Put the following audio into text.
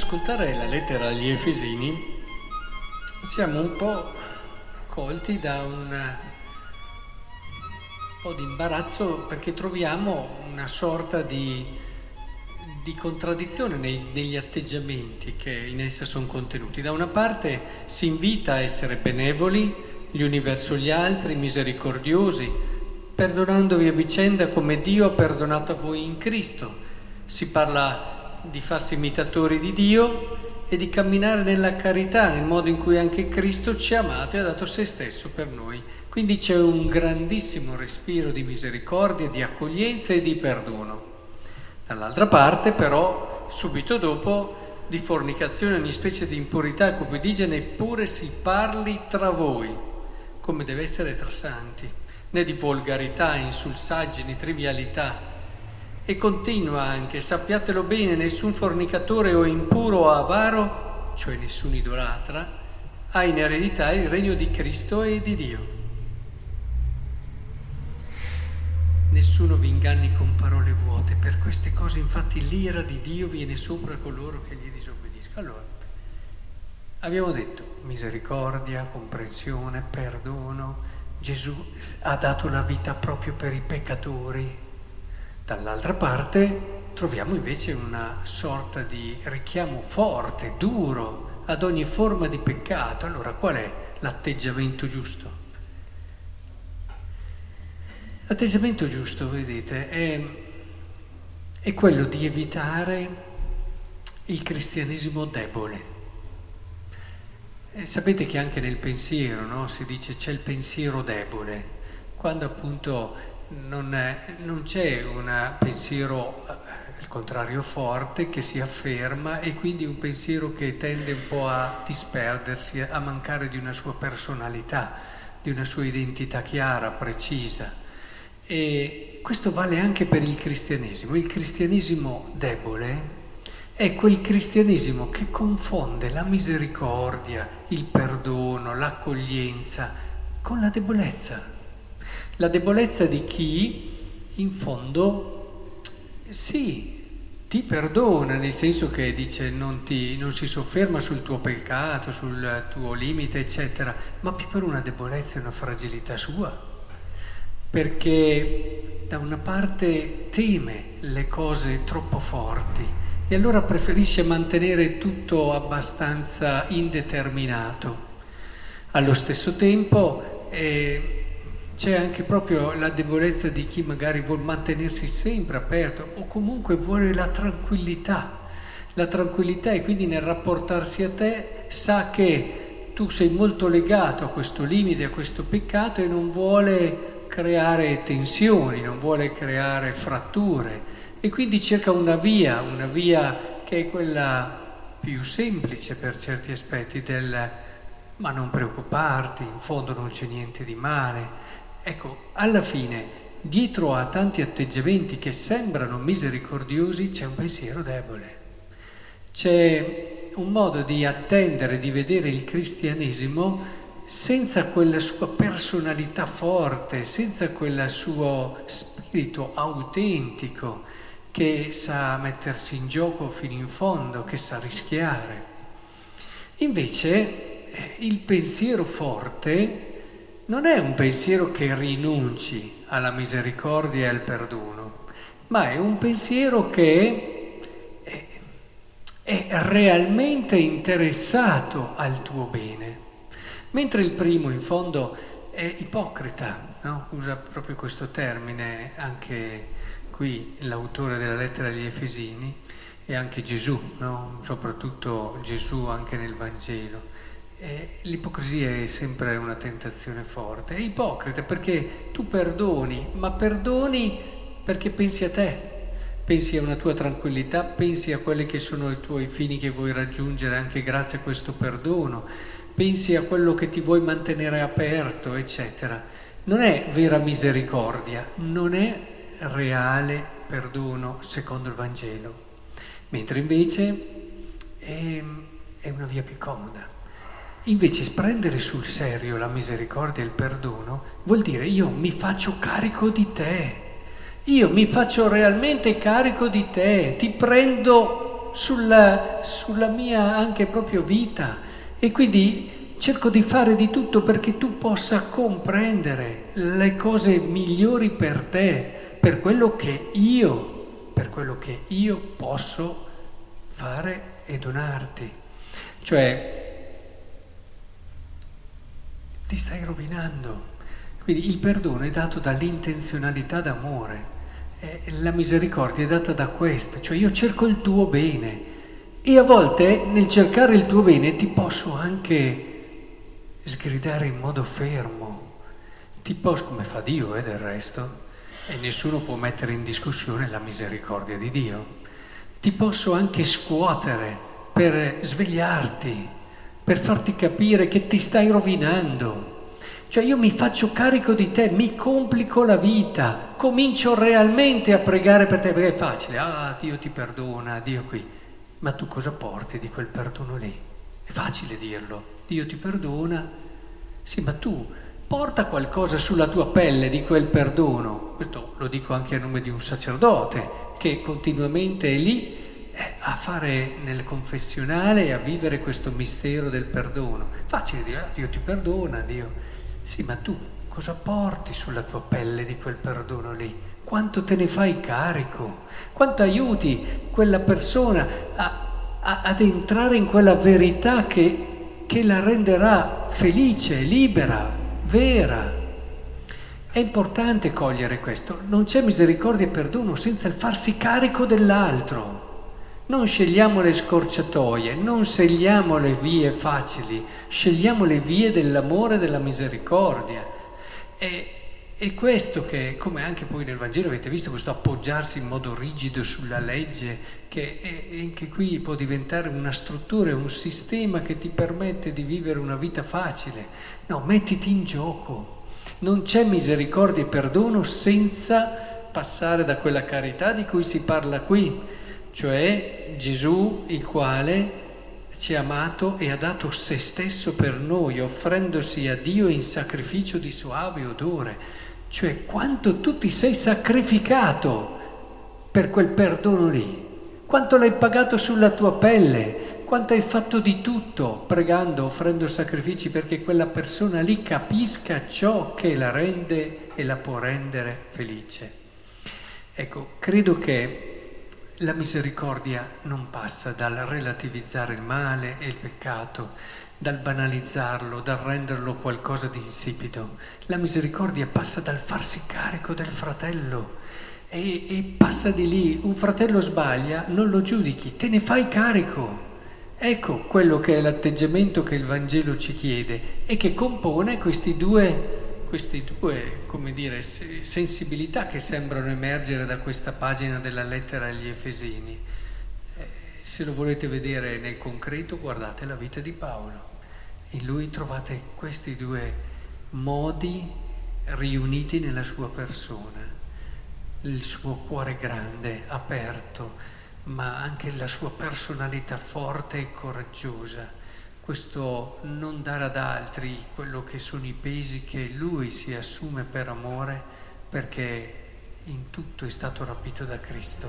Nell'ascoltare la lettera agli Efesini siamo un po' colti da un po' di imbarazzo perché troviamo una sorta di, di contraddizione nei, negli atteggiamenti che in essa sono contenuti. Da una parte si invita a essere benevoli gli uni verso gli altri, misericordiosi, perdonandovi a vicenda come Dio ha perdonato a voi in Cristo. Si parla di farsi imitatori di Dio e di camminare nella carità, nel modo in cui anche Cristo ci ha amato e ha dato se stesso per noi. Quindi c'è un grandissimo respiro di misericordia, di accoglienza e di perdono. Dall'altra parte, però, subito dopo, di fornicazione, ogni specie di impurità dice, neppure si parli tra voi, come deve essere tra santi, né di volgarità, insulsaggini, trivialità e continua anche, sappiatelo bene, nessun fornicatore o impuro o avaro, cioè nessun idolatra, ha in eredità il regno di Cristo e di Dio. Nessuno vi inganni con parole vuote, per queste cose infatti l'ira di Dio viene sopra coloro che gli disobbediscono. Allora, abbiamo detto misericordia, comprensione, perdono, Gesù ha dato la vita proprio per i peccatori, Dall'altra parte troviamo invece una sorta di richiamo forte, duro ad ogni forma di peccato. Allora qual è l'atteggiamento giusto? L'atteggiamento giusto, vedete, è, è quello di evitare il cristianesimo debole. E sapete che anche nel pensiero no, si dice c'è il pensiero debole, quando appunto non, non c'è un pensiero, al contrario, forte che si afferma e quindi un pensiero che tende un po' a disperdersi, a mancare di una sua personalità, di una sua identità chiara, precisa. E questo vale anche per il cristianesimo. Il cristianesimo debole è quel cristianesimo che confonde la misericordia, il perdono, l'accoglienza con la debolezza la debolezza di chi in fondo sì, ti perdona, nel senso che dice non, ti, non si sofferma sul tuo peccato, sul tuo limite, eccetera, ma più per una debolezza e una fragilità sua, perché da una parte teme le cose troppo forti e allora preferisce mantenere tutto abbastanza indeterminato. Allo stesso tempo eh, c'è anche proprio la debolezza di chi magari vuole mantenersi sempre aperto o comunque vuole la tranquillità. La tranquillità e quindi nel rapportarsi a te sa che tu sei molto legato a questo limite, a questo peccato e non vuole creare tensioni, non vuole creare fratture e quindi cerca una via, una via che è quella più semplice per certi aspetti del ma non preoccuparti, in fondo non c'è niente di male, Ecco, alla fine, dietro a tanti atteggiamenti che sembrano misericordiosi, c'è un pensiero debole. C'è un modo di attendere, di vedere il cristianesimo senza quella sua personalità forte, senza quel suo spirito autentico che sa mettersi in gioco fino in fondo, che sa rischiare. Invece eh, il pensiero forte non è un pensiero che rinunci alla misericordia e al perdono, ma è un pensiero che è, è realmente interessato al tuo bene. Mentre il primo, in fondo, è ipocrita, no? usa proprio questo termine anche qui l'autore della lettera agli Efesini e anche Gesù, no? soprattutto Gesù anche nel Vangelo eh, l'ipocrisia è sempre una tentazione forte. È ipocrita perché tu perdoni, ma perdoni perché pensi a te, pensi a una tua tranquillità, pensi a quelli che sono i tuoi fini che vuoi raggiungere anche grazie a questo perdono, pensi a quello che ti vuoi mantenere aperto, eccetera. Non è vera misericordia, non è reale perdono secondo il Vangelo, mentre invece è, è una via più comoda. Invece prendere sul serio la misericordia e il perdono vuol dire io mi faccio carico di te, io mi faccio realmente carico di te, ti prendo sulla, sulla mia anche proprio vita. E quindi cerco di fare di tutto perché tu possa comprendere le cose migliori per te, per quello che io, per quello che io posso fare e donarti. Cioè, ti stai rovinando. Quindi il perdono è dato dall'intenzionalità d'amore, eh, la misericordia è data da questo, cioè io cerco il tuo bene e a volte nel cercare il tuo bene ti posso anche sgridare in modo fermo, ti posso, come fa Dio eh, del resto, e nessuno può mettere in discussione la misericordia di Dio, ti posso anche scuotere per svegliarti, per farti capire che ti stai rovinando cioè io mi faccio carico di te, mi complico la vita, comincio realmente a pregare per te, perché è facile, ah Dio ti perdona, Dio qui. Ma tu cosa porti di quel perdono lì? È facile dirlo, Dio ti perdona. Sì, ma tu porta qualcosa sulla tua pelle di quel perdono. Questo lo dico anche a nome di un sacerdote che continuamente è lì a fare nel confessionale e a vivere questo mistero del perdono. Facile dire, ah, Dio ti perdona, Dio sì, ma tu cosa porti sulla tua pelle di quel perdono lì? Quanto te ne fai carico? Quanto aiuti quella persona a, a, ad entrare in quella verità che, che la renderà felice, libera, vera? È importante cogliere questo. Non c'è misericordia e perdono senza il farsi carico dell'altro. Non scegliamo le scorciatoie, non scegliamo le vie facili, scegliamo le vie dell'amore e della misericordia. E, è questo che, come anche poi nel Vangelo avete visto, questo appoggiarsi in modo rigido sulla legge, che anche qui può diventare una struttura, un sistema che ti permette di vivere una vita facile. No, mettiti in gioco. Non c'è misericordia e perdono senza passare da quella carità di cui si parla qui cioè Gesù il quale ci ha amato e ha dato se stesso per noi, offrendosi a Dio in sacrificio di suave odore, cioè quanto tu ti sei sacrificato per quel perdono lì, quanto l'hai pagato sulla tua pelle, quanto hai fatto di tutto pregando, offrendo sacrifici perché quella persona lì capisca ciò che la rende e la può rendere felice. Ecco, credo che la misericordia non passa dal relativizzare il male e il peccato, dal banalizzarlo, dal renderlo qualcosa di insipido. La misericordia passa dal farsi carico del fratello e, e passa di lì. Un fratello sbaglia, non lo giudichi, te ne fai carico. Ecco quello che è l'atteggiamento che il Vangelo ci chiede e che compone questi due queste due, dire, sensibilità che sembrano emergere da questa pagina della lettera agli Efesini. Eh, se lo volete vedere nel concreto, guardate la vita di Paolo. In lui trovate questi due modi riuniti nella sua persona. Il suo cuore grande, aperto, ma anche la sua personalità forte e coraggiosa questo non dare ad altri quello che sono i pesi che lui si assume per amore perché in tutto è stato rapito da Cristo.